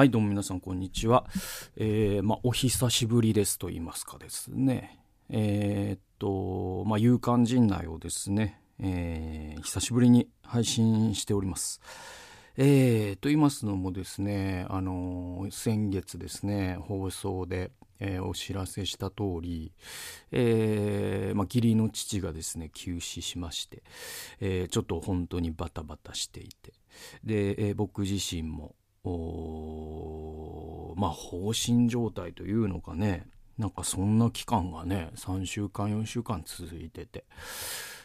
はい、どうも皆さん、こんにちは。えー、まあ、お久しぶりですと言いますかですね。えー、っと、まあ、勇敢陣内をですね、えー、久しぶりに配信しております。えー、と言いますのもですね、あの先月ですね、放送で、えー、お知らせした通り、えー、まあ、義理の父がですね、急死しまして、えー、ちょっと本当にバタバタしていて、で、え僕自身も、まあ放心状態というのかね。なんかそんな期間がね3週間4週間続いてて。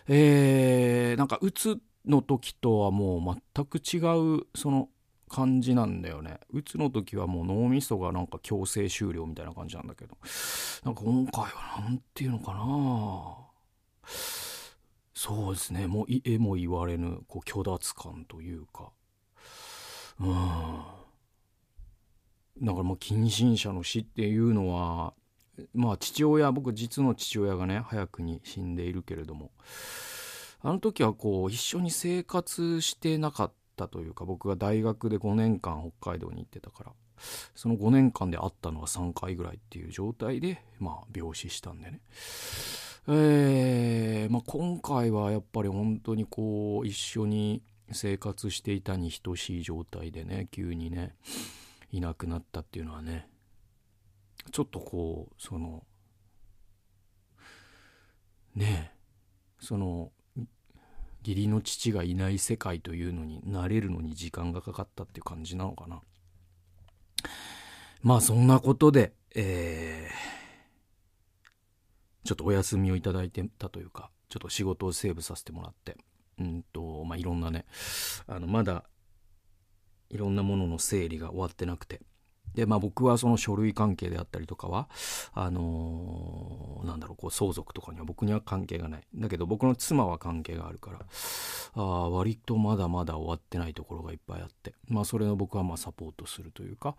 えー、なんかうつの時とはもう全く違うその感じなんだよね。うつの時はもう脳みそがなんか強制終了みたいな感じなんだけど。なんか今回は何て言うのかな。そうですね。もうえも言われぬこう虚脱感というか。うん。だからもう近親者の死っていうのはまあ父親僕実の父親がね早くに死んでいるけれどもあの時はこう一緒に生活してなかったというか僕が大学で5年間北海道に行ってたからその5年間で会ったのは3回ぐらいっていう状態でまあ病死したんでね。えー、まあ、今回はやっぱり本当にこう一緒に生活していたに等しい状態でね急にねいなくなったっていうのはねちょっとこうそのねえその義理の父がいない世界というのに慣れるのに時間がかかったっていう感じなのかな。まあそんなことでえー、ちょっとお休みをいただいてたというかちょっと仕事をセーブさせてもらって。うんとまあいろんなねあのまだいろんなものの整理が終わってなくて。でまあ僕はその書類関係であったりとかはあのー、なんだろうこう相続とかには僕には関係がない。だけど僕の妻は関係があるからあ割とまだまだ終わってないところがいっぱいあってまあそれを僕はまあサポートするというか、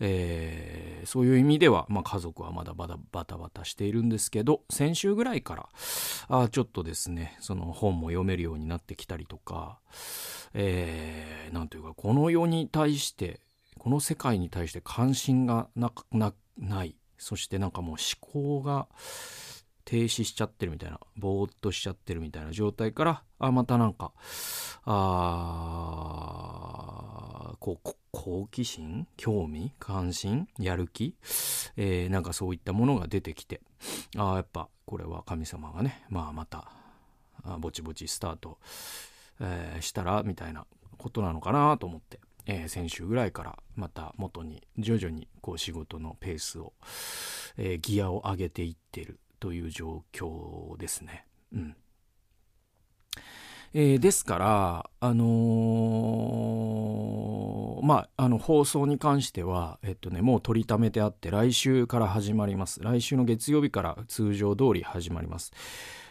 えー、そういう意味では、まあ、家族はまだバタバタバタしているんですけど先週ぐらいからあちょっとですねその本も読めるようになってきたりとかえー、というかこの世に対してこの世界に対して関心がない。そしてなんかもう思考が停止しちゃってるみたいなぼーっとしちゃってるみたいな状態からあまたなんかあこう好奇心？興味？関心？やる気、えー、なんかそういったものが出てきてあやっぱこれは神様がねまあまたぼちぼちスタート、えー、したらみたいなことなのかなと思って。えー、先週ぐらいからまた元に徐々にこう仕事のペースを、えー、ギアを上げていってるという状況ですね。うんえー、ですから、あのー、まあ、あの放送に関しては、えっとね、もう取りためてあって来週から始まります。来週の月曜日から通常通り始まります。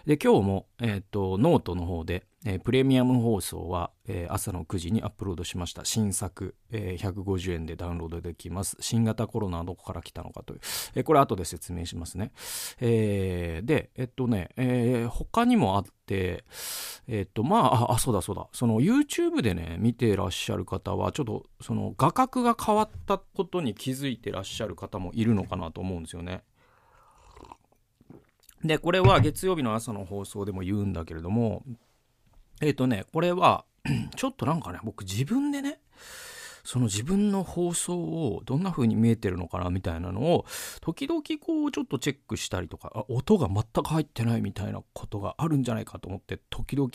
で今日も、えーと、ノートの方で、えー、プレミアム放送は、えー、朝の9時にアップロードしました。新作、えー、150円でダウンロードできます。新型コロナはどこから来たのかという、えー、これ後で説明しますね、えー、でえっとね、えー、他にもあってえっとまああそうだそうだ。その YouTube でね見てらっしゃる方はちょっとその画角が変わったことに気づいてらっしゃる方もいるのかなと思うんですよね。で、これは月曜日の朝の放送でも言うんだけれども、えっ、ー、とね、これは、ちょっとなんかね、僕自分でね、その自分の放送をどんな風に見えてるのかなみたいなのを時々こうちょっとチェックしたりとか音が全く入ってないみたいなことがあるんじゃないかと思って時々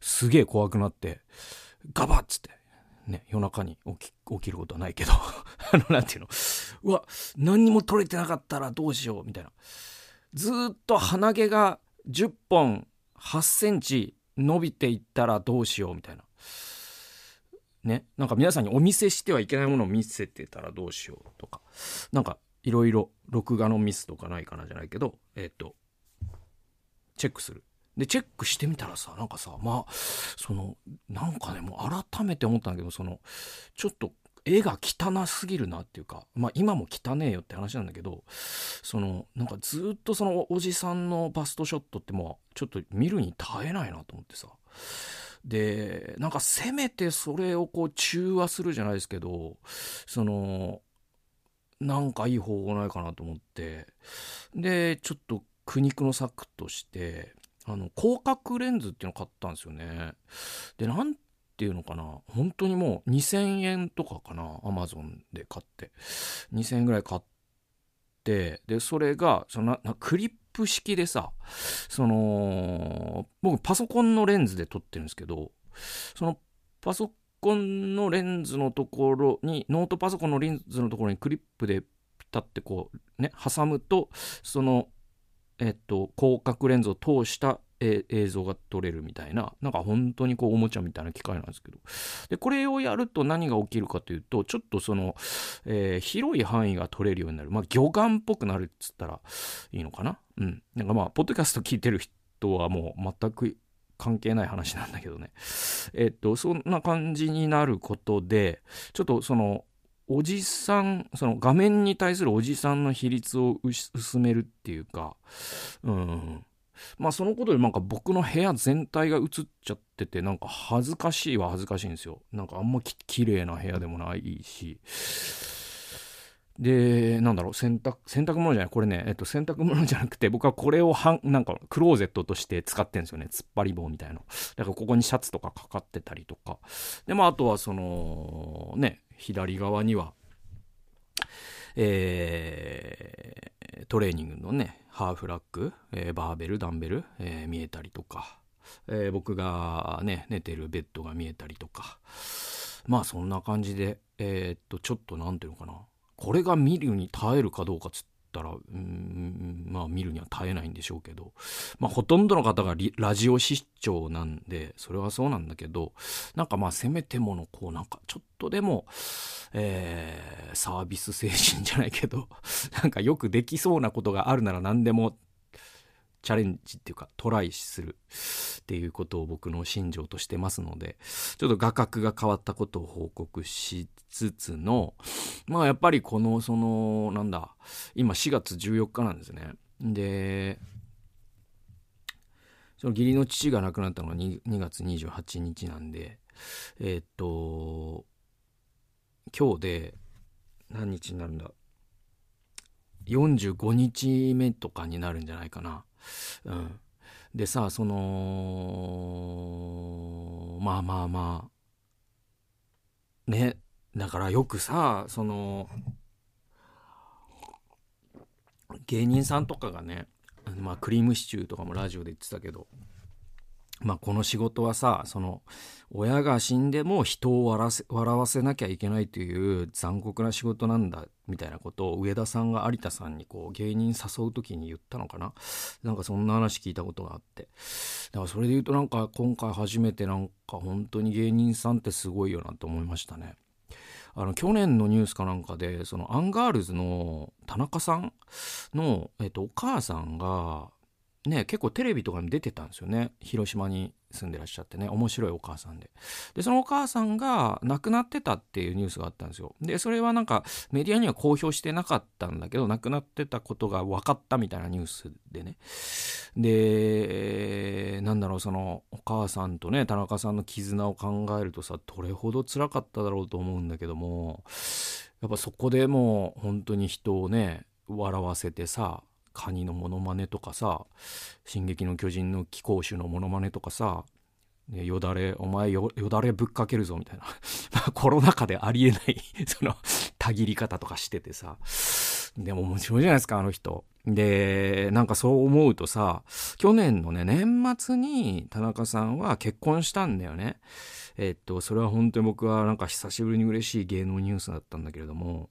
すげえ怖くなってガバッつってね夜中に起きることはないけど あの何て言うのうわ何にも取れてなかったらどうしようみたいな。ずっと鼻毛が10本8センチ伸びていったらどうしようみたいな。ね。なんか皆さんにお見せしてはいけないものを見せてたらどうしようとか。なんかいろいろ録画のミスとかないかなじゃないけど、えっ、ー、と、チェックする。で、チェックしてみたらさ、なんかさ、まあ、その、なんかね、もう改めて思ったんだけど、その、ちょっと絵が汚すぎるなっていうか、まあ今も汚ねえよって話なんだけど、その、なんかずっとそのおじさんのバストショットってもうちょっと見るに耐えないなと思ってさ。でなんかせめてそれをこう中和するじゃないですけどそのなんかいい方法ないかなと思ってでちょっと苦肉の策としてあの広角レンズっていうのを買ったんですよねでなんていうのかな。本当にもう2000円とかかなアマゾンで買って。2000円ぐらい買ってでそれがそのなクリップ式でさその僕パソコンのレンズで撮ってるんですけどそのパソコンのレンズのところにノートパソコンのレンズのところにクリップでピタってこうね挟むとそのえっと広角レンズを通したえ映像が撮れるみたいななんか本当にこうおもちゃみたいな機械なんですけど。でこれをやると何が起きるかというとちょっとその、えー、広い範囲が撮れるようになる。まあ魚眼っぽくなるっつったらいいのかな？うん。なんかまあポッドキャスト聞いてる人はもう全く関係ない話なんだけどね。えっとそんな感じになることでちょっとそのおじさんその画面に対するおじさんの比率を薄めるっていうかうん。まあそのことでなんか僕の部屋全体が映っちゃっててなんか恥ずかしいは恥ずかしいんですよ。なんかあんまき綺麗な部屋でもないし。でなんだろう洗濯洗濯物じゃないこれね、えっと、洗濯物じゃなくて僕はこれをはんなんかクローゼットとして使ってんですよね。突っ張り棒みたいなだからここにシャツとかかかってたりとか。でまああとはそのね左側にはえー、トレーニングのねハーフラック、えー、バーベルダンベル、えー、見えたりとか、えー、僕がね寝てるベッドが見えたりとか。まあそんな感じでえっとちょっと何ていうのかな。これが見るに耐えるかどうかつったらうんまあ見るには耐えないんでしょうけど。まあほとんどの方がラジオ視聴なんでそれはそうなんだけどなんかまあせめてものこうなんかちょっとでも、えー、サービス精神じゃないけどなんかよくできそうなことがあるなら何でもチャレンジっていうかトライするっていうことを僕の信条としてますのでちょっと画角が変わったことを報告しつつのまあやっぱりこのそのなんだ今4月14日なんですね。でその義理の父が亡くなったのが 2, 2月28日なんでえー、っと今日で何日になるんだ？45日目とかになるんじゃないかな。うん、でさそのまあまあまあね。だからよくさその芸人さんとかがねまあクリームシチューとかもラジオで言ってたけどまあこの仕事はさその親が死んでも人を笑わせなきゃいけないという残酷な仕事なんだみたいなことを上田さんが有田さんにこう芸人誘う時に言ったのかななんかそんな話聞いたことがあってだからそれで言うとなんか今回初めてなんか本当に芸人さんってすごいよなと思いましたね。あの去年のニュースかなんかでそのアンガールズの田中さんの、えっと、お母さんがね、結構テレビとかに出てたんですよね。広島に住んでらっしゃってね。面白いお母さんで。でそのお母さんが亡くなってたっていうニュースがあったんですよ。でそれはなんかメディアには公表してなかったんだけど亡くなってたことが分かったみたいなニュースでね。でなんだろうそのお母さんとね田中さんの絆を考えるとさどれほど辛かっただろうと思うんだけどもやっぱそこでもう本当に人をね笑わせてさカニのモノマネとかさ「進撃の巨人」の貴公子のモノマネとかさね、よだれ、お前よ、よだれぶっかけるぞ、みたいな。まあ、コロナ禍でありえない その、たぎり方とかしててさ。でも面白いじゃないですか、あの人。で、なんかそう思うとさ、去年のね、年末に田中さんは結婚したんだよね。えっと、それは本当に僕はなんか久しぶりに嬉しい芸能ニュースだったんだけれども、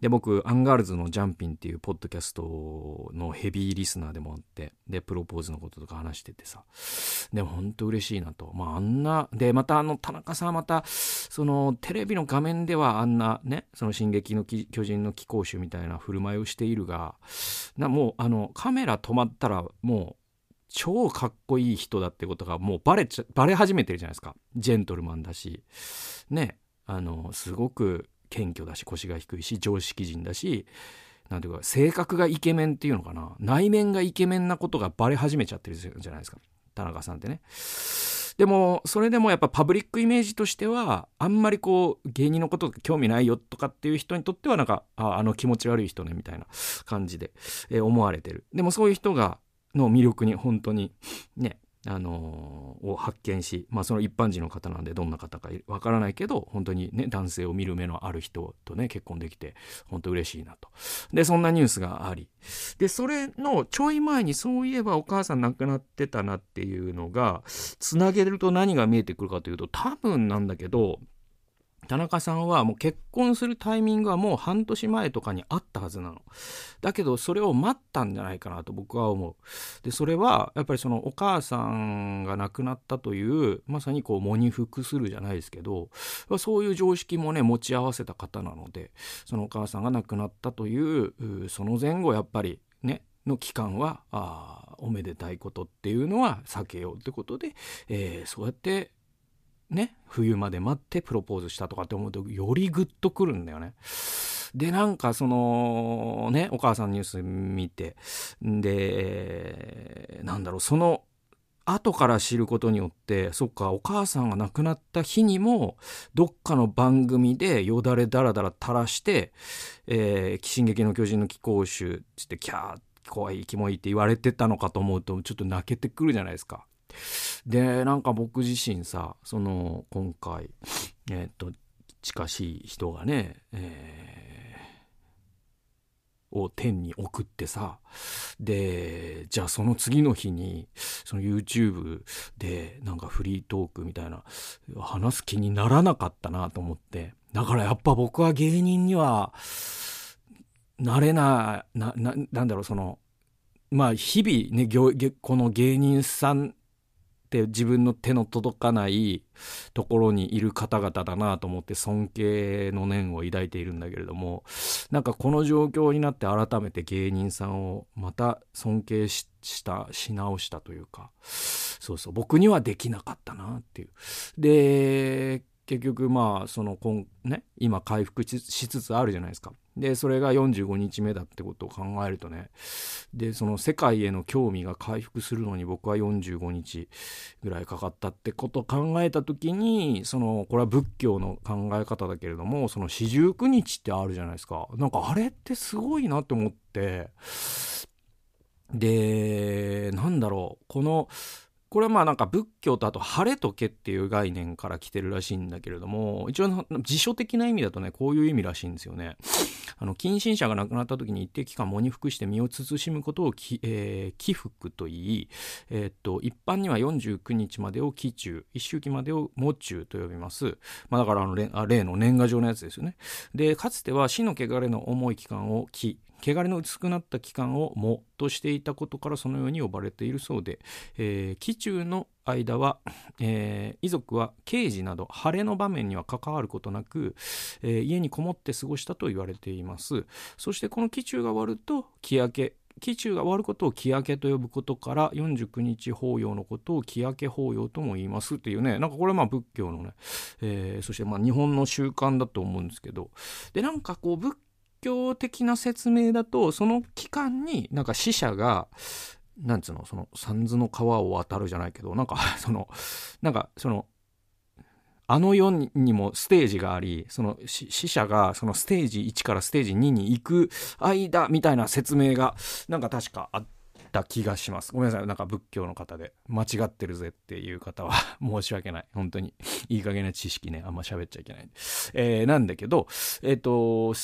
で、僕、アンガールズのジャンピンっていうポッドキャストのヘビーリスナーでもあって、で、プロポーズのこととか話しててさ、でも本当嬉しいなと。まあ、あんな、で、またあの、田中さんまた、その、テレビの画面ではあんなね、その、進撃の巨人の貴公子みたいな振る舞いをしているが、なもう、あの、カメラ止まったら、もう、超かっこいい人だってことがもうバレちゃ、バレ始めてるじゃないですか。ジェントルマンだし、ね、あの、すごく謙虚だし、腰が低いし、常識人だし、なんていうか、性格がイケメンっていうのかな。内面がイケメンなことがバレ始めちゃってるじゃないですか。田中さんってね。でもそれでもやっぱパブリックイメージとしてはあんまりこう芸人のこと興味ないよとかっていう人にとってはなんかああの気持ち悪い人ねみたいな感じで、えー、思われてるでもそういう人がの魅力に本当にねあのー、を発見し、まあ、その一般人の方なんでどんな方かわからないけど本当にね男性を見る目のある人とね結婚できて本当嬉しいなと。でそんなニュースがあり。でそれのちょい前にそういえばお母さん亡くなってたなっていうのがつなげると何が見えてくるかというと多分なんだけど田中さんはもう結婚するタイミングはもう半年前とかにあったはずなの。だけどそれを待ったんじゃないかなと僕は思う。で、それはやっぱりそのお母さんが亡くなったというまさにこう喪に服するじゃないですけど、そういう常識もね持ち合わせた方なので、そのお母さんが亡くなったというその前後やっぱりね、の期間はあおめでたいことっていうのは避けようってことで、えー、そうやってね冬まで待ってプロポーズしたとかって思うとよりグッとくるんだよね。でなんかそのねお母さんニュース見てでなんだろうその後から知ることによってそっかお母さんが亡くなった日にもどっかの番組でよだれだらだら垂らして「えー、進撃の巨人」の貴公衆っつってキャー怖いキモいって言われてたのかと思うとちょっと泣けてくるじゃないですか。でなんか僕自身さその今回えっ、と近しい人がね、えー、を天に送ってさでじゃあその次の日にその YouTube でなんかフリートークみたいな話す気にならなかったなと思ってだからやっぱ僕は芸人にはなれないなななんだろうそのまあ日々ねこの芸人さんって自分の手の届かないところにいる方々だなと思って尊敬の念を抱いているんだけれどもなんかこの状況になって改めて芸人さんをまた尊敬したし直したというかそうそう僕にはできなかったなっていう。で結局まあその今,、ね、今回復しつつあるじゃないですか。でそれが45日目だってことを考えるとねでその世界への興味が回復するのに僕は45日ぐらいかかったってことを考えた時にそのこれは仏教の考え方だけれどもその四十九日ってあるじゃないですかなんかあれってすごいなって思ってでなんだろうこのこれはまあなんか仏教とあと晴れとけっていう概念から来てるらしいんだけれども一応辞書的な意味だとねこういう意味らしいんですよね。あの近親者が亡くなった時に一定期間喪に服して身を慎むことをき、えー、祈福といい、えー、っと一般には49日までを祈中一周期までを喪中と呼びます、まあ、だからあの例の年賀状のやつですよねでかつては死の汚れの重い期間を祈汚れの薄くなった期間をもとしていたことからそのように呼ばれているそうで、えー、期中の間は、えー、遺族は刑事など晴れの場面には関わることなく、えー、家にこもって過ごしたと言われています。そしてこの期中が終わると木明け期中が終わることを木明けと呼ぶことから49日法要のことを木明け法要とも言います。っていうねなんかこれまあ仏教のね、えー、そしてまあ日本の習慣だと思うんですけど。でなんかこう仏教的な説明だとその期間になんか死者がなんつうのその三途の川を渡るじゃないけどなんか そのなんかそのあの世にもステージがありその死者がそのステージ1からステージ2に行く間みたいな説明がなんか確かあった気がします。ごめんなさい。なんか仏教の方で間違ってるぜっていう方は 申し訳ない。本当に。いい加減な知識ね、あんま喋っちゃいけない。えー、なんだけど、えっ、ー、と、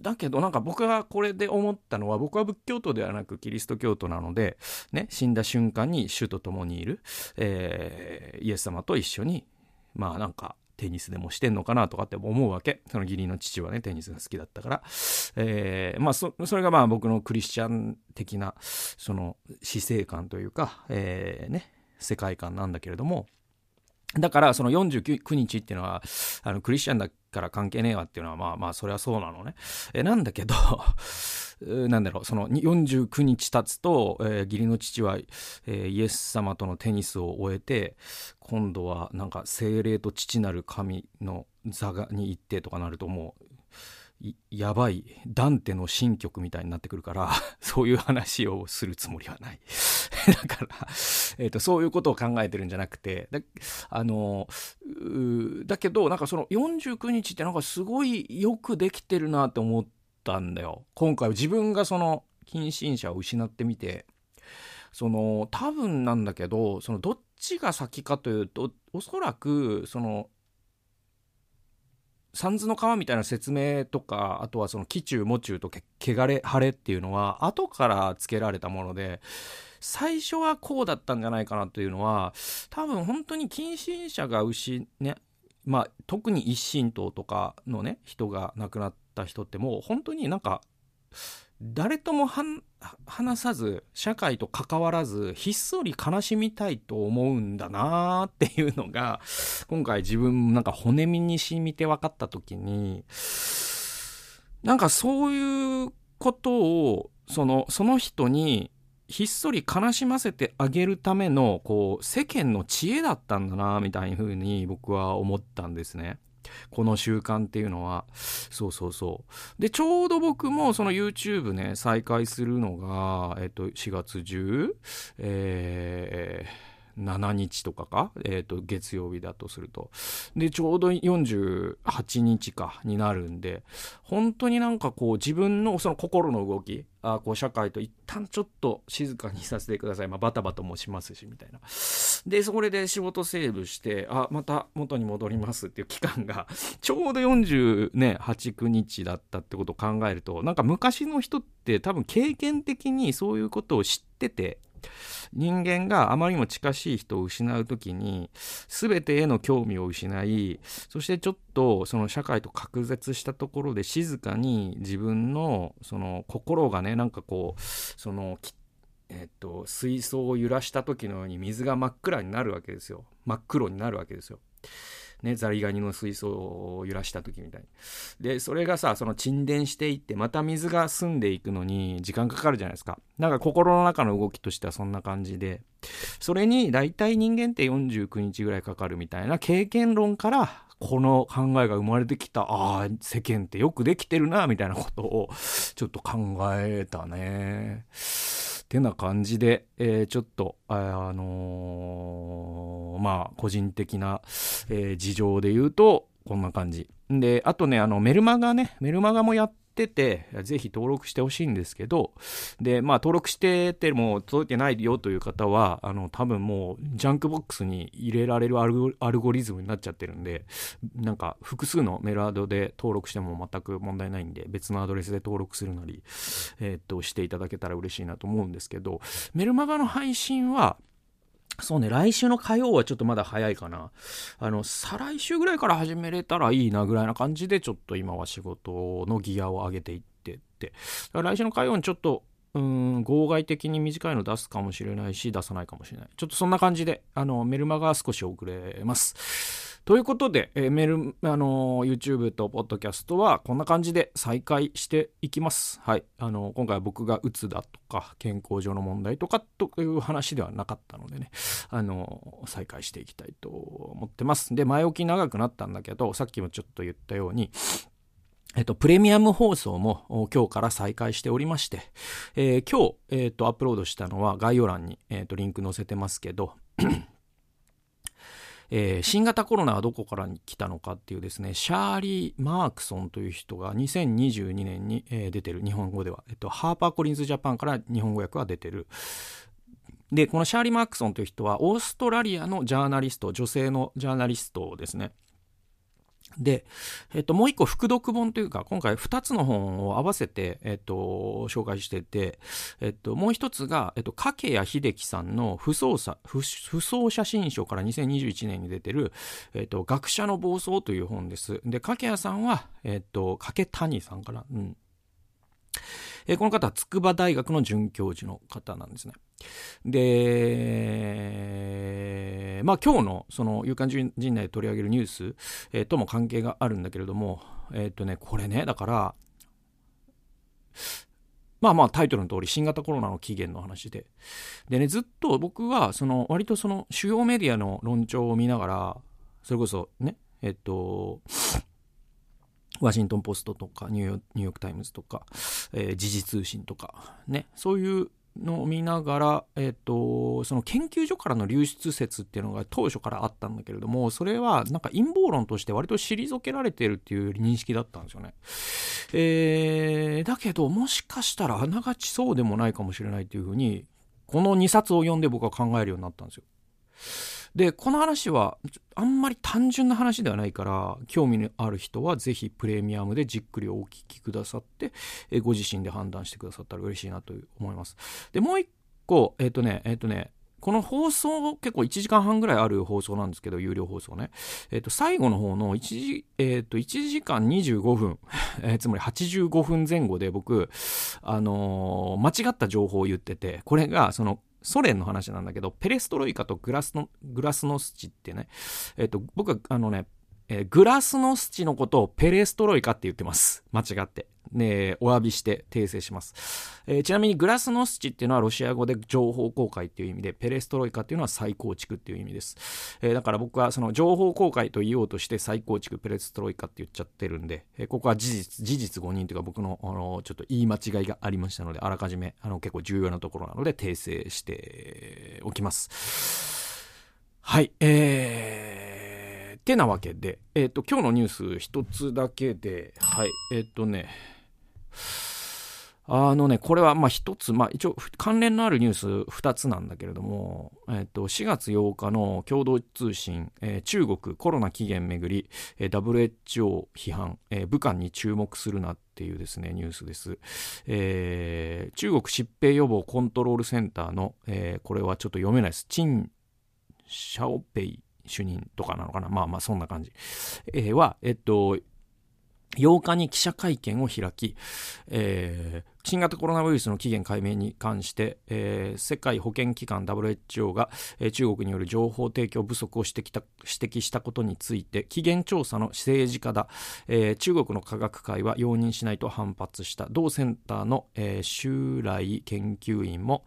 だけどなんか僕がこれで思ったのは、僕は仏教徒ではなくキリスト教徒なので、ね、死んだ瞬間に主と共にいる、えー、イエス様と一緒に、まあなんか、テニスでもしてんのかなとかって思うわけ。その義理の父はね、テニスが好きだったから。えー、まあそ、それがまあ僕のクリスチャン的な、その死生観というか、えー、ね、世界観なんだけれども、だからその49日っていうのはあのクリスチャンだから関係ねえわっていうのはまあまあそれはそうなのね。えなんだけど なんだろうその49日経つと、えー、義理の父は、えー、イエス様とのテニスを終えて今度はなんか精霊と父なる神の座に行ってとかなるともうやばいダンテの新曲みたいになってくるから そういう話をするつもりはない だから、えっ、と、そういうことを考えてるんじゃなくて、だあの、だけど、なんかその49日ってなんかすごいよくできてるなって思ったんだよ。今回は自分がその、近親者を失ってみて、その、多分なんだけど、その、どっちが先かというと、おそらく、その、三途の川みたいな説明とかあとはその紀中喪中と汚れ晴れっていうのは後から付けられたもので最初はこうだったんじゃないかなというのは多分本当に近親者が牛ねまあ特に一神党とかのね人が亡くなった人ってもう本当になんか誰とも話さず社会と関わらずひっそり悲しみたいと思うんだなーっていうのが 今回自分なんか骨身に染みて分かった時になんかそういうことをそのその人にひっそり悲しませてあげるためのこう世間の知恵だったんだなみたいな風に僕は思ったんですね。この習慣っていうのは。そうそうそう。で、ちょうど僕もその YouTube ね、再開するのが、えっと、4月10、えー、7日とかか、え、ー、と、月曜日だとすると。で、ちょうど48日か、になるんで、本当になんかこう、自分のその心の動き、あこう、社会と一旦ちょっと静かにさせてください。まあ、バタバタもしますし、みたいな。で、それで仕事セーブして、あ、また元に戻りますっていう期間が、ちょうど48、ね、9日だったってことを考えると、なんか昔の人って多分経験的にそういうことを知ってて、人間があまりにも近しい人を失う時に全てへの興味を失いそしてちょっとその社会と隔絶したところで静かに自分のその心がねなんかこうそのえっと水槽を揺らした時のように水が真っ暗になるわけですよ真っ黒になるわけですよ。ね、ザリガニの水槽を揺らした時みたいに。で、それがさ、その沈殿していって、また水が澄んでいくのに時間かかるじゃないですか。なんか心の中の動きとしてはそんな感じで、それに大体人間って49日ぐらいかかるみたいな経験論から、この考えが生まれてきた、ああ、世間ってよくできてるな、みたいなことを、ちょっと考えたね。てな感じで、えー、ちょっと、あ、あのー、まあ、個人的な、えー、事情で言うと、こんな感じ。で、あとね、あの、メルマガね、メルマガもやってて、ぜひ登録してほしいんですけど、で、まあ、登録してても届いてないよという方は、あの、多分もう、ジャンクボックスに入れられるアルゴリズムになっちゃってるんで、なんか、複数のメールアドで登録しても全く問題ないんで、別のアドレスで登録するなり、えー、っと、していただけたら嬉しいなと思うんですけど、メルマガの配信は、そうね、来週の火曜はちょっとまだ早いかな。あの、再来週ぐらいから始めれたらいいなぐらいな感じで、ちょっと今は仕事のギアを上げていってって。来週の火曜にちょっと、うん、号外的に短いの出すかもしれないし、出さないかもしれない。ちょっとそんな感じで、あの、メルマが少し遅れます。ということで、えー、メール、あのー、YouTube と Podcast はこんな感じで再開していきます。はい。あのー、今回は僕がうつだとか、健康上の問題とかという話ではなかったのでね、あの再開していきたいと思ってます。で、前置き長くなったんだけど、さっきもちょっと言ったように、えっと、プレミアム放送も今日から再開しておりまして、えー、今日、えっと、アップロードしたのは概要欄に、えっと、リンク載せてますけど、えー、新型コロナはどこから来たのかっていうですね、シャーリー・マークソンという人が2022年に、えー、出てる、日本語では、えっと、ハーパー・コリンズ・ジャパンから日本語訳は出てる。で、このシャーリー・マークソンという人は、オーストラリアのジャーナリスト、女性のジャーナリストですね。で、えっと、もう一個、副読本というか、今回二つの本を合わせて、えっと、紹介してて、えっと、もう一つが、えっと、掛谷秀樹さんの不走者、不走写真書から2021年に出てる、えっと、学者の暴走という本です。で、掛谷さんは、えっと、掛谷さんから。うん。えこの方は筑波大学の准教授の方なんですね。で、まあ今日のその有刊陣内で取り上げるニュース、えー、とも関係があるんだけれども、えっ、ー、とね、これね、だから、まあまあタイトルの通り新型コロナの起源の話で。でね、ずっと僕はその割とその主要メディアの論調を見ながら、それこそね、えっと、ワシントン・ポストとかニューヨーク・タイムズとか、えー、時事通信とか、ね、そういう飲みながら、えっ、と、その研究所からの流出説っていうのが当初からあったんだけれども、それはなんか陰謀論として割と退けられてるっていう認識だったんですよね。えー、だけど、もしかしたらあながちそうでもないかもしれないっていうふうに、この2冊を読んで僕は考えるようになったんですよ。で、この話はあんまり単純な話ではないから、興味のある人はぜひプレミアムでじっくりお聞きくださって、えご自身で判断してくださったら嬉しいなと思います。で、もう一個、えっ、ー、とね、えっ、ー、とね、この放送結構1時間半ぐらいある放送なんですけど、有料放送ね。えっ、ー、と、最後の方の1時、えっ、と、1時間25分、え、つまり85分前後で僕、あのー、間違った情報を言ってて、これが、その、ソ連の話なんだけど、ペレストロイカとグラスの、グラスノスチってね、えっ、と、僕はあのね、えー、グラスノスチのことをペレストロイカって言ってます。間違って。ね、お詫びして訂正します、えー、ちなみにグラスノスチっていうのはロシア語で情報公開っていう意味で、ペレストロイカっていうのは再構築っていう意味です。えー、だから僕はその情報公開と言おうとして再構築、ペレストロイカって言っちゃってるんで、えー、ここは事実、事実誤認というか僕の、あの、ちょっと言い間違いがありましたので、あらかじめ、あの、結構重要なところなので訂正しておきます。はい、えー、てなわけで、えっ、ー、と、今日のニュース一つだけで、はい、えっ、ー、とね、あのね、これはまあ一つ、まあ一応関連のあるニュース二つなんだけれども、えっと、4月8日の共同通信、えー、中国コロナ起源めぐり、えー、WHO 批判、えー、武漢に注目するなっていうですね、ニュースです。えー、中国疾病予防コントロールセンターの、えー、これはちょっと読めないです。チン・シャオペイ主任とかなのかな？まあまあそんな感じ。えー、は、えっと、8日に記者会見を開き、えー、新型コロナウイルスの起源解明に関して、えー、世界保健機関 WHO が、えー、中国による情報提供不足を指摘指摘したことについて起源調査の政治家だ、えー、中国の科学界は容認しないと反発した同センターの、えー、襲来研究員も、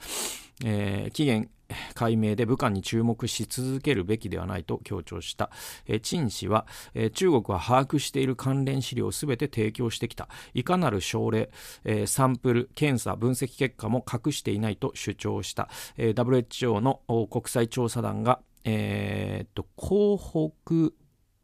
えー、起源解明で武漢に注目し続けるべきではないと強調した。え陳氏は、え中国は把握している関連資料をすべて提供してきた。いかなる症例、えサンプル、検査、分析結果も隠していないと主張した。え WHO の国際調査団が、えー、っと、広北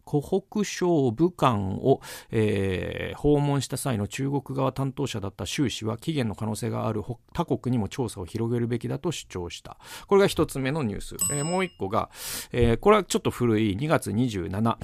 湖北省武漢を、えー、訪問した際の中国側担当者だった習氏は期限の可能性がある他国にも調査を広げるべきだと主張した。これが一つ目のニュース。えー、もう一個が、えー、これはちょっと古い2月27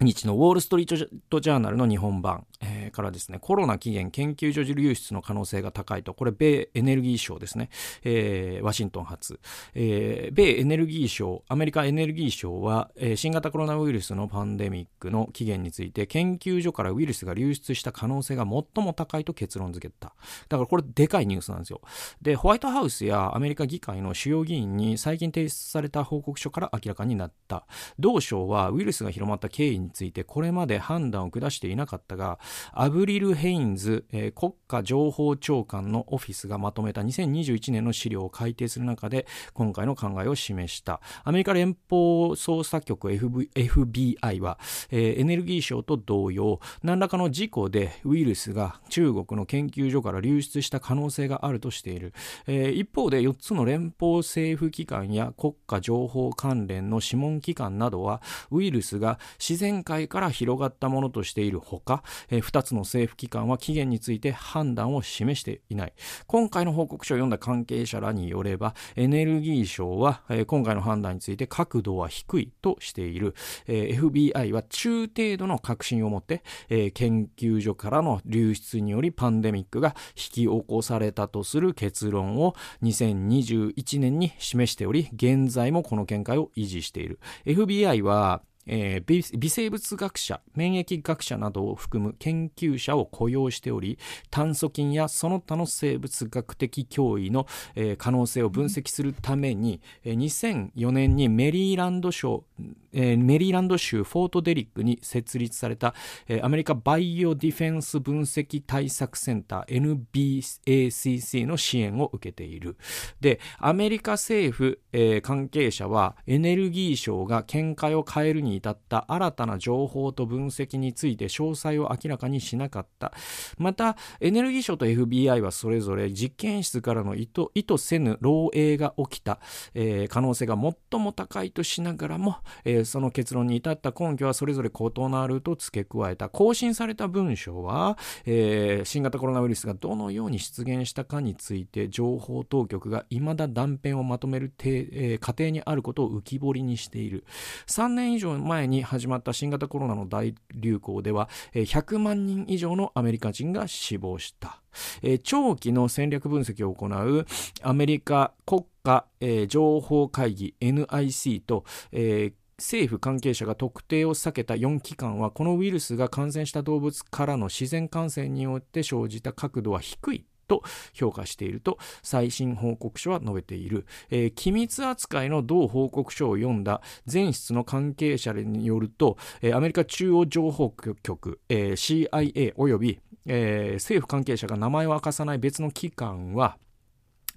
日のウォール・ストリート・ジャーナルの日本版、えー、からですね、コロナ起源研究所流出の可能性が高いと、これ、米エネルギー省ですね、えー、ワシントン発、えー、米エネルギー省、アメリカエネルギー省は、え、新型コロナウイルスのパンデミックの起源について、研究所からウイルスが流出した可能性が最も高いと結論付けた。だからこれ、でかいニュースなんですよ。で、ホワイトハウスやアメリカ議会の主要議員に最近提出された報告書から明らかになった。同省は、ウイルスが広まった経緯にについてこれまで判断を下していなかったが、アブリル・ヘインズ、えー、国家情報長官のオフィスがまとめた2021年の資料を改定する中で、今回の考えを示した。アメリカ連邦捜査局 FB FBI は、えー、エネルギー省と同様、何らかの事故でウイルスが中国の研究所から流出した可能性があるとしている。えー、一方で4つの連邦政府機関や国家情報関連の諮問機関などは、ウイルスが自然界からから広がったものとしているほか、えー、2つの政府機関は期限について判断を示していない。今回の報告書を読んだ関係者らによれば、エネルギー省は、えー、今回の判断について角度は低いとしている。えー、FBI は中程度の確信を持って、えー、研究所からの流出によりパンデミックが引き起こされたとする結論を2021年に示しており、現在もこの見解を維持している。FBI は、えー、微生物学者、免疫学者などを含む研究者を雇用しており、炭疽菌やその他の生物学的脅威の、えー、可能性を分析するために、えー、2004年にメリーランド賞えー、メリーランド州フォートデリックに設立された、えー、アメリカバイオディフェンス分析対策センター NBACC の支援を受けている。で、アメリカ政府、えー、関係者はエネルギー省が見解を変えるに至った新たな情報と分析について詳細を明らかにしなかった。また、エネルギー省と FBI はそれぞれ実験室からの意図意図せぬ漏洩が起きた、え、可能性が最も高いとしながらも、えー、その結論に至った根拠はそれぞれ異なると付け加えた。更新された文書は、えー、新型コロナウイルスがどのように出現したかについて情報当局が未だ断片をまとめる、えー、過程にあることを浮き彫りにしている。3年以上前に始まった新型コロナの大流行では、えー、100万人以上のアメリカ人が死亡した。えー、長期の戦略分析を行うアメリカ国家、えー、情報会議 NIC と、えー政府関係者が特定を避けた4機関はこのウイルスが感染した動物からの自然感染によって生じた角度は低いと評価していると最新報告書は述べている、えー、機密扱いの同報告書を読んだ前室の関係者によると、えー、アメリカ中央情報局、えー、CIA および、え、政府関係者が名前を明かさない別の機関は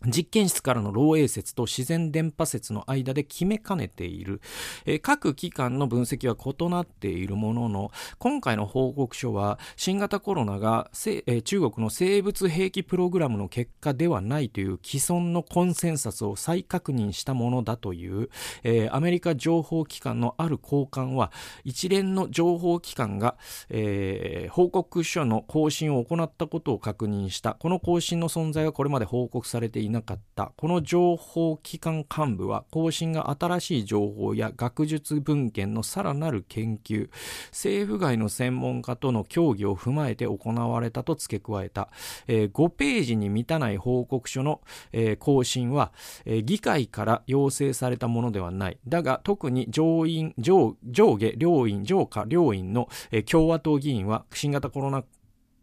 実験室からの漏洩説と自然電波説の間で決めかねている、えー、各機関の分析は異なっているものの今回の報告書は新型コロナが、えー、中国の生物兵器プログラムの結果ではないという既存のコンセンサスを再確認したものだという、えー、アメリカ情報機関のある高官は一連の情報機関が、え報告書の更新を行ったことを確認した。この更新の存在はこれまで報告されていないなかった。この情報機関幹部は更新が新しい情報や学術文献のさらなる研究政府外の専門家との協議を踏まえて行われたと付け加えた、えー、5ページに満たない報告書の、えー、更新は、えー、議会から要請されたものではない。だが特に上院上上下両院上下両院の、えー、共和党議員は新型コロナ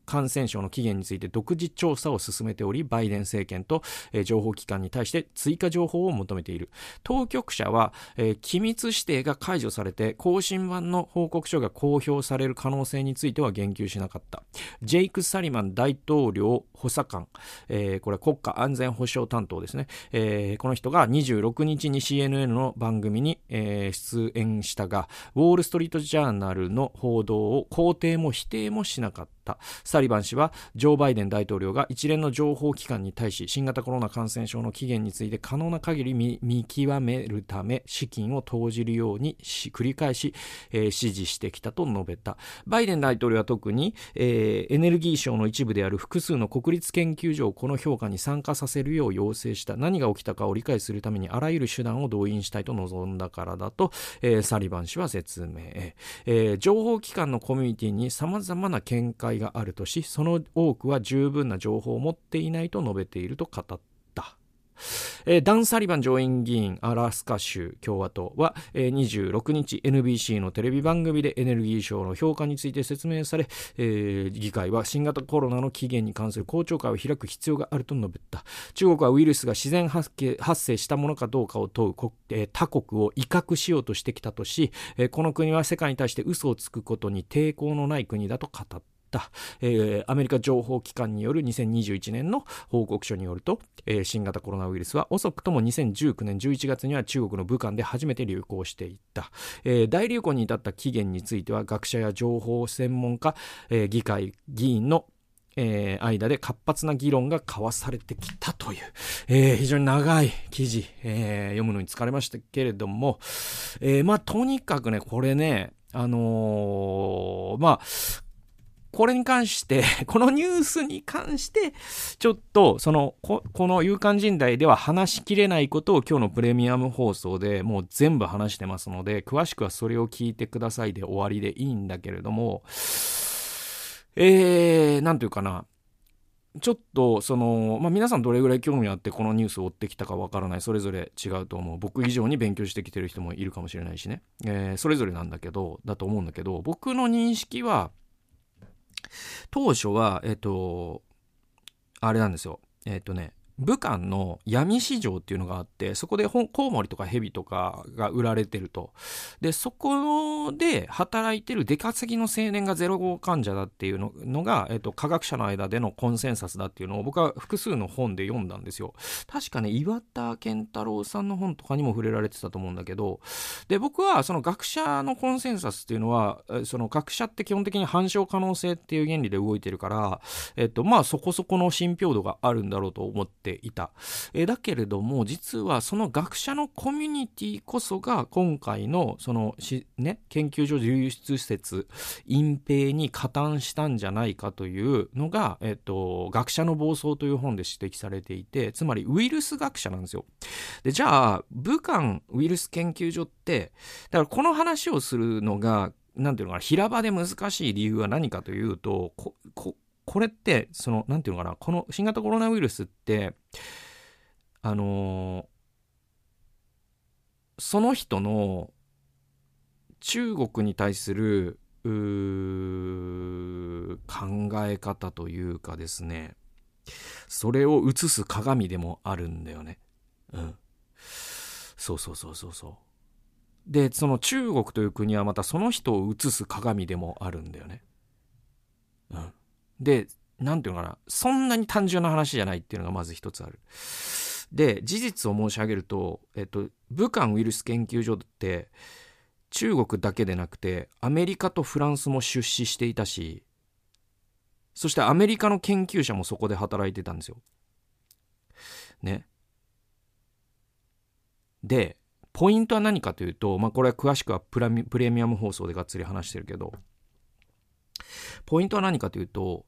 感染症の起源について独自調査を進めており、バイデン政権と、えー、情報機関に対して追加情報を求めている。当局者は、えー、機密指定が解除されて、更新版の報告書が公表される可能性については言及しなかった。ジェイク・サリマン大統領補佐官、えー、これ国家安全保障担当ですね。えー、この人が26日に CNN の番組に、えー、出演したが、ウォール・ストリート・ジャーナルの報道を肯定も否定もしなかった。った。サリバン氏はジョー・バイデン大統領が一連の情報機関に対し新型コロナ感染症の起源について可能な限り見極めるため資金を投じるように繰り返し、えー、指示してきたと述べた。バイデン大統領は特に、えー、エネルギー省の一部である複数の国立研究所をこの評価に参加させるよう要請した。何が起きたかを理解するためにあらゆる手段を動員したいと望んだからだと、えー、サリバン氏は説明、えー、情報機関のコミュニティに様々な見解があるとしその多くは十分な情報を持っていないと述べていると語ったえー、ダン・サリバン上院議員アラスカ州共和党は、えー、26日 NBC のテレビ番組でエネルギー省の評価について説明され、えー、議会は新型コロナの起源に関する公聴会を開く必要があると述べた中国はウイルスが自然発生したものかどうかを問う、えー、他国を威嚇しようとしてきたとし、えー、この国は世界に対して嘘をつくことに抵抗のない国だと語った。えー、アメリカ情報機関による2021年の報告書によると、えー、新型コロナウイルスは遅くとも2019年11月には中国の武漢で初めて流行していった、えー、大流行に至った起源については学者や情報専門家、えー、議会議員のえー、間で活発な議論が交わされてきたという、えー、非常に長い記事、えー、読むのに疲れましたけれども、え、まあ、とにかくね、これね、あの、まあ、これに関して、このニュースに関して、ちょっと、その、この勇敢人代では話しきれないことを今日のプレミアム放送でもう全部話してますので、詳しくはそれを聞いてくださいで終わりでいいんだけれども、えー、なんというかな、ちょっとその、まあ、皆さんどれぐらい興味あってこのニュースを追ってきたかわからない。それぞれ違うと思う。僕以上に勉強してきてる人もいるかもしれないしね、えー、それぞれなんだけどだと思うんだけど僕の認識は当初は、えっと、あれなんですよ。えっとね、武漢の闇市場っていうのがあってそこでコウモリとかヘビとかが売られてると。でそこで働いてる出稼ぎの青年がゼロ号患者だっていうのが、えっと、科学者の間でのコンセンサスだっていうのを僕は複数の本で読んだんですよ。確かね岩田健太郎さんの本とかにも触れられてたと思うんだけどで僕はその学者のコンセンサスっていうのはその学者って基本的に反証可能性っていう原理で動いてるからえっとまあそこそこの信憑度があるんだろうと思ってていた。えだけれども、実はその学者のコミュニティこそが今回のそのし、ね、研究所流出施設、隠蔽に加担したんじゃないかというのが、えっと、学者の暴走という本で指摘されていて、つまりウイルス学者なんですよ。で、じゃあ、武漢ウイルス研究所って、だからこの話をするのが、なんていうのかな、平場で難しい理由は何かというと、こ、こ、これって、その、なんていうのかな、この新型コロナウイルスって、あのー、その人の中国に対する考え方というかですねそれを映す鏡でもあるんだよね。うん。そうそうそうそうそう。でその中国という国はまたその人を映す鏡でもあるんだよね。うん。で、なんていうのかな、そんなに単純な話じゃないっていうのがまず一つある。で、事実を申し上げると、えっと、武漢ウイルス研究所って、中国だけでなくて、アメリカとフランスも出資していたし、そしてアメリカの研究者もそこで働いてたんですよ。ね。で、ポイントは何かというと、まあ、これは詳しくはプレミアム放送でがっつり話してるけど、ポイントは何かというと、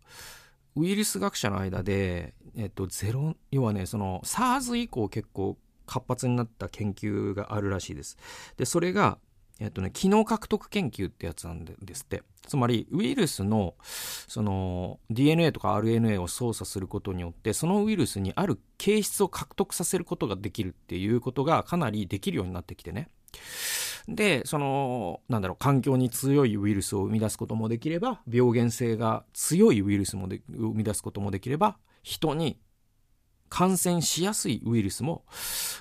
ウイルス学者の間で、えっと、ゼロ、要はね、その SARS 以降結構活発になった研究があるらしいです。で、それが、えっとね、機能獲得研究ってやつなんですって。つまり、ウイルスの、その、DNA とか RNA を操作することによって、そのウイルスにある形質を獲得させることができるっていうことがかなりできるようになってきてね。で、その、なんだろう、環境に強いウイルスを生み出すこともできれば、病原性が強いウイルスもで生み出すこともできれば、人に感染しやすいウイルスも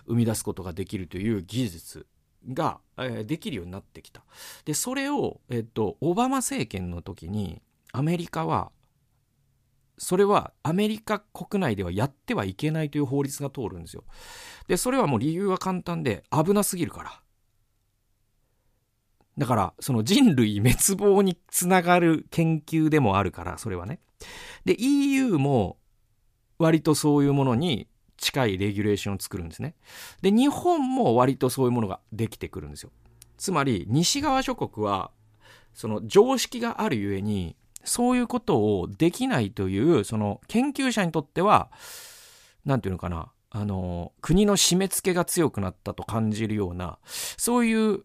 生み出すことができるという技術が、えー、できるようになってきた。で、それを、えっと、オバマ政権の時に、アメリカは、それはアメリカ国内ではやってはいけないという法律が通るんですよ。で、それはもう理由は簡単で危なすぎるから。だから、その人類滅亡につながる研究でもあるから、それはね。で、EU も割とそういうものに近いレギュレーションを作るんですね。で、日本も割とそういうものができてくるんですよ。つまり、西側諸国は、その常識があるゆえに、そういうことをできないという、その研究者にとっては、なんていうのかな、あの、国の締め付けが強くなったと感じるような、そういう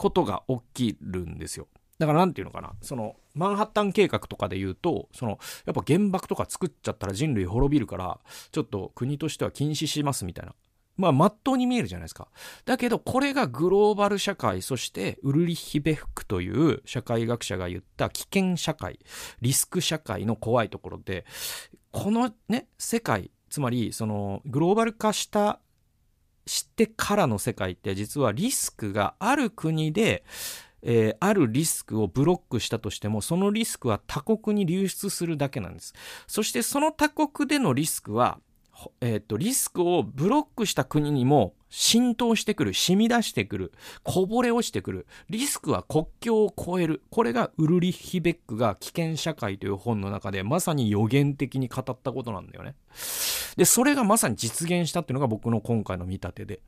ことが起きるんですよ。だから何て言うのかな、その、マンハッタン計画とかで言うと、その、やっぱ原爆とか作っちゃったら人類滅びるから、ちょっと国としては禁止しますみたいな。まあ、まっとうに見えるじゃないですか。だけど、これがグローバル社会、そしてウルリッヒ・ベフクという社会学者が言った危険社会、リスク社会の怖いところで、このね、世界、つまり、その、グローバル化したしてからの世界って実はリスクがある国で、えー、あるリスクをブロックしたとしても、そのリスクは他国に流出するだけなんです。そしてその他国でのリスクは、えっ、と、リスクをブロックした国にも浸透してくる、染み出してくる、こぼれ落ちてくる。リスクは国境を越える。これがウルリッヒベックが危険社会という本の中でまさに予言的に語ったことなんだよね。で、それがまさに実現したっていうのが僕の今回の見立てで。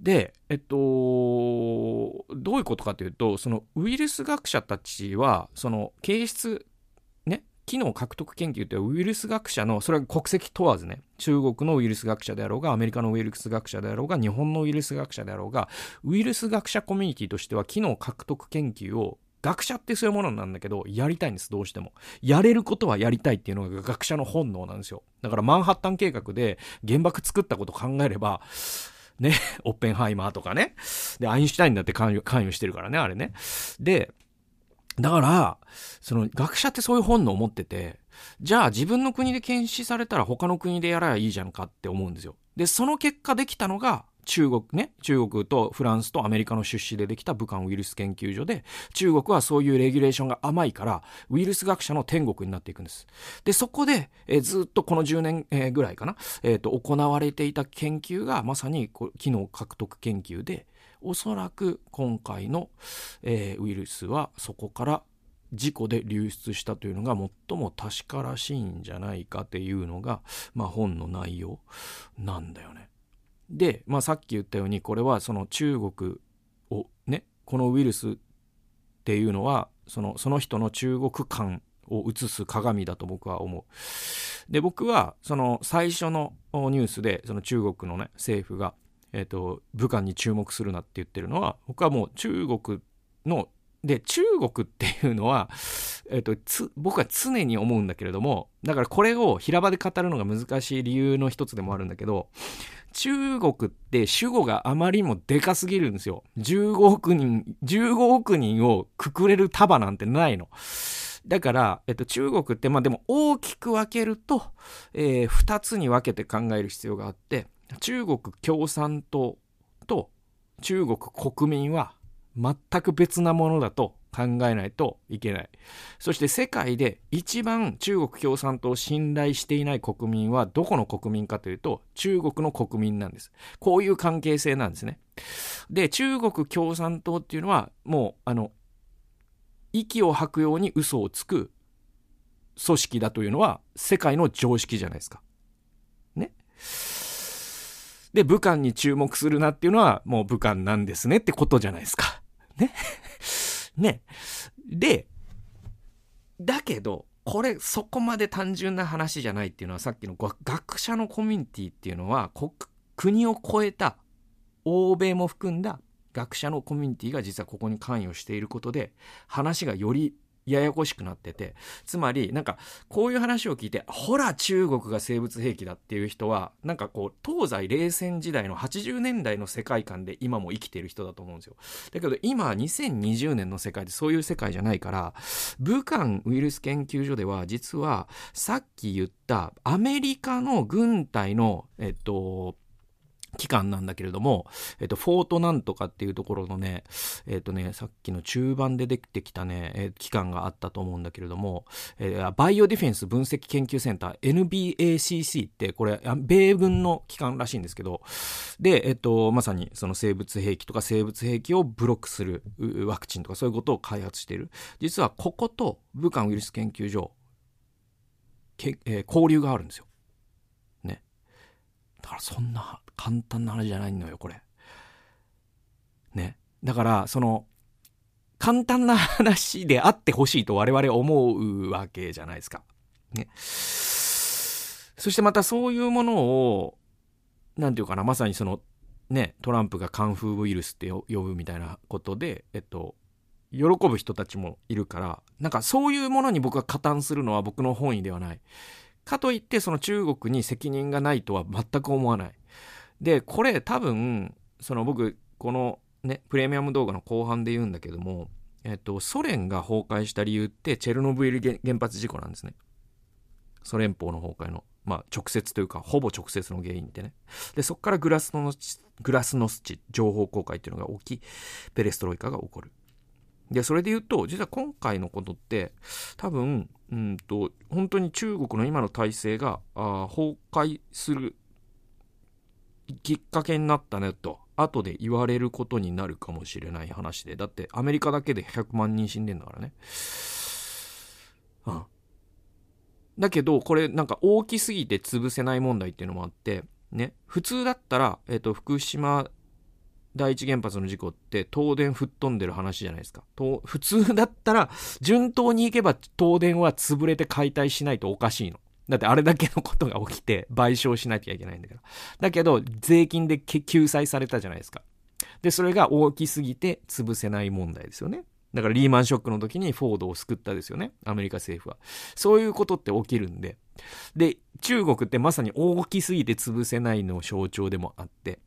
で、えっと、どういうことかというと、そのウイルス学者たちは、その形質機能獲得研究ってウイルス学者の、それは国籍問わずね、中国のウイルス学者であろうが、アメリカのウイルス学者であろうが、日本のウイルス学者であろうが、ウイルス学者コミュニティとしては機能獲得研究を学者ってそういうものなんだけど、やりたいんです、どうしても。やれることはやりたいっていうのが学者の本能なんですよ。だからマンハッタン計画で原爆作ったこと考えれば、ね、オッペンハイマーとかね。で、アインシュタインだって関与関与してるからね、あれね。で、だから、その学者ってそういう本能を持ってて、じゃあ自分の国で検視されたら他の国でやらいいじゃんかって思うんですよ。で、その結果できたのが中国ね、中国とフランスとアメリカの出資でできた武漢ウイルス研究所で、中国はそういうレギュレーションが甘いから、ウイルス学者の天国になっていくんです。で、そこで、え、ずっとこの10年、え、ぐらいかな、えっ、ー、と、行われていた研究がまさに機能獲得研究で、おそらく今回の、えウイルスはそこから事故で流出したというのが最も確からしいんじゃないかっていうのが、まあ、本の内容なんだよね。で、まあ、さっき言ったようにこれはその中国をねこのウイルスっていうのはそのその人の中国観を映す鏡だと僕は思う。で僕はその最初のニュースでその中国のね政府が、えーと、武漢に注目するなって言ってるのは僕はもう中国ので中国っていうのは、えーと、と僕は常に思うんだけれどもだからこれを平場で語るのが難しい理由の一つでもあるんだけど中国って主語があまりにもでかすぎるんですよ。15億人、15億人をくくれる束なんてないの。だから、えっと、中国って、まあでも大きく分けると、えー、2つに分けて考える必要があって、中国共産党と中国国民は全く別なものだと考えないといけない。そして世界で一番中国共産党を信頼していない国民はどこの国民かというと中国の国民なんです。こういう関係性なんですね。で、中国共産党っていうのはもうあの、息を吐くように嘘をつく組織だというのは世界の常識じゃないですか。ね。で、武漢に注目するなっていうのはもう武漢なんですねってことじゃないですか。ね。ね。で、だけど、これそこまで単純な話じゃないっていうのはさっきの学者のコミュニティっていうのは国を超えた欧米も含んだ学者のコミュニティが実はここに関与していることで話がよりややこしくなっててつまりなんかこういう話を聞いてほら中国が生物兵器だっていう人はなんかこう東西冷戦時代の80年代の世界観で今も生きてる人だと思うんですよ。だけど今2020年の世界でそういう世界じゃないから武漢ウイルス研究所では実はさっき言ったアメリカの軍隊のえっと機関なんだけれども、えっと、フォートなんとかっていうところのね、えっとね、さっきの中盤でできてきたね、え機関があったと思うんだけれども、えー、バイオディフェンス分析研究センター、NBACC って、これ、米軍の機関らしいんですけど、で、えっと、まさにその生物兵器とか生物兵器をブロックするワクチンとかそういうことを開発している。実はここと武漢ウイルス研究所、けえー、交流があるんですよ。ね。だからそんな簡単な話じゃないのよ、これ。ね。だから、その、簡単な話であってほしいと我々思うわけじゃないですか。ね。そしてまたそういうものを、なんていうかな、まさにその、ね、トランプがカンフーウイルスって呼ぶみたいなことで、えっと、喜ぶ人たちもいるから、なんかそういうものに僕が加担するのは僕の本意ではない。かといってその中国に責任がないとは全く思わない。で、これ多分、その僕、このね、プレミアム動画の後半で言うんだけども、えっと、ソ連が崩壊した理由って、チェルノブイリ原発事故なんですね。ソ連邦の崩壊の、まあ、直接というか、ほぼ直接の原因ってね。で、そこからグラスノグラスノスチ、情報公開っていうのが起き、ペレストロイカが起こる。で、それで言うと、実は今回のことって、多分、うんと、本当に中国の今の体制があ崩壊するきっかけになったねと後で言われることになるかもしれない話でだってアメリカだけで100万人死んでんだからねうんだけどこれなんか大きすぎて潰せない問題っていうのもあってね普通だったら、えっ、ー、と福島第一原発の事故って東電吹っ飛んでる話じゃないですか。普通だったら順当に行けば東電は潰れて解体しないとおかしいの。だってあれだけのことが起きて賠償しなきゃいけないんだから。だけど、税金で救済されたじゃないですか。で、それが大きすぎて潰せない問題ですよね。だからリーマンショックの時にフォードを救ったですよね。アメリカ政府は。そういうことって起きるんで。で、中国ってまさに大きすぎて潰せないの象徴でもあって、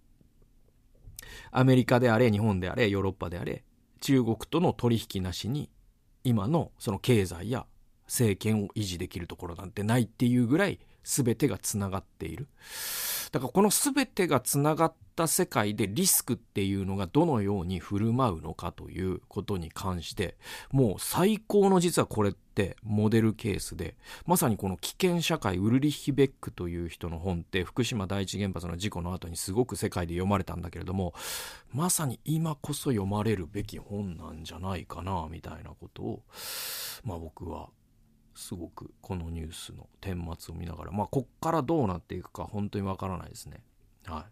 アメリカであれ、日本であれ、ヨーロッパであれ、中国との取引なしに、今のその経済や政権を維持できるところなんてないっていうぐらい全てがつながっている。だからこの全てがつながった世界でリスクっていうのがどのように振る舞うのかということに関してもう最高の実はこれってモデルケースでまさにこの危険社会ウルリッヒ・ベックという人の本って福島第一原発の事故の後にすごく世界で読まれたんだけれどもまさに今こそ読まれるべき本なんじゃないかなみたいなことをまあ僕はすごくこのニュースの顛末を見ながらまあこっからどうなっていくか本当にわからないですね。は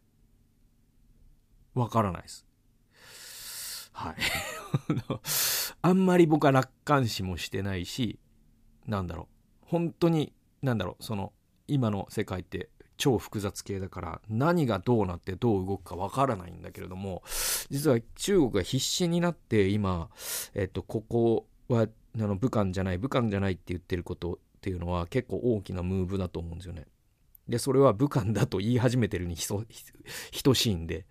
い。わからないです。はい。あんまり僕は楽観視もしてないしなんだろう。本当になんだろう。その今の世界って超複雑系だから何がどうなってどう動くかわからないんだけれども実は中国が必死になって今、えっと、ここはあの武漢じゃない武漢じゃないって言ってることっていうのは結構大きなムーブだと思うんですよね。でそれは武漢だと言い始めてるに等 しいんで。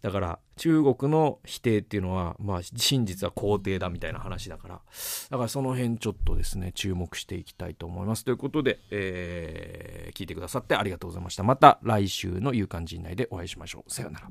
だから中国の否定っていうのはまあ真実は肯定だみたいな話だから。だからその辺ちょっとですね注目していきたいと思います。ということで、えー、聞いてくださってありがとうございました。また来週の夕刊陣内でお会いしましょう。さようなら。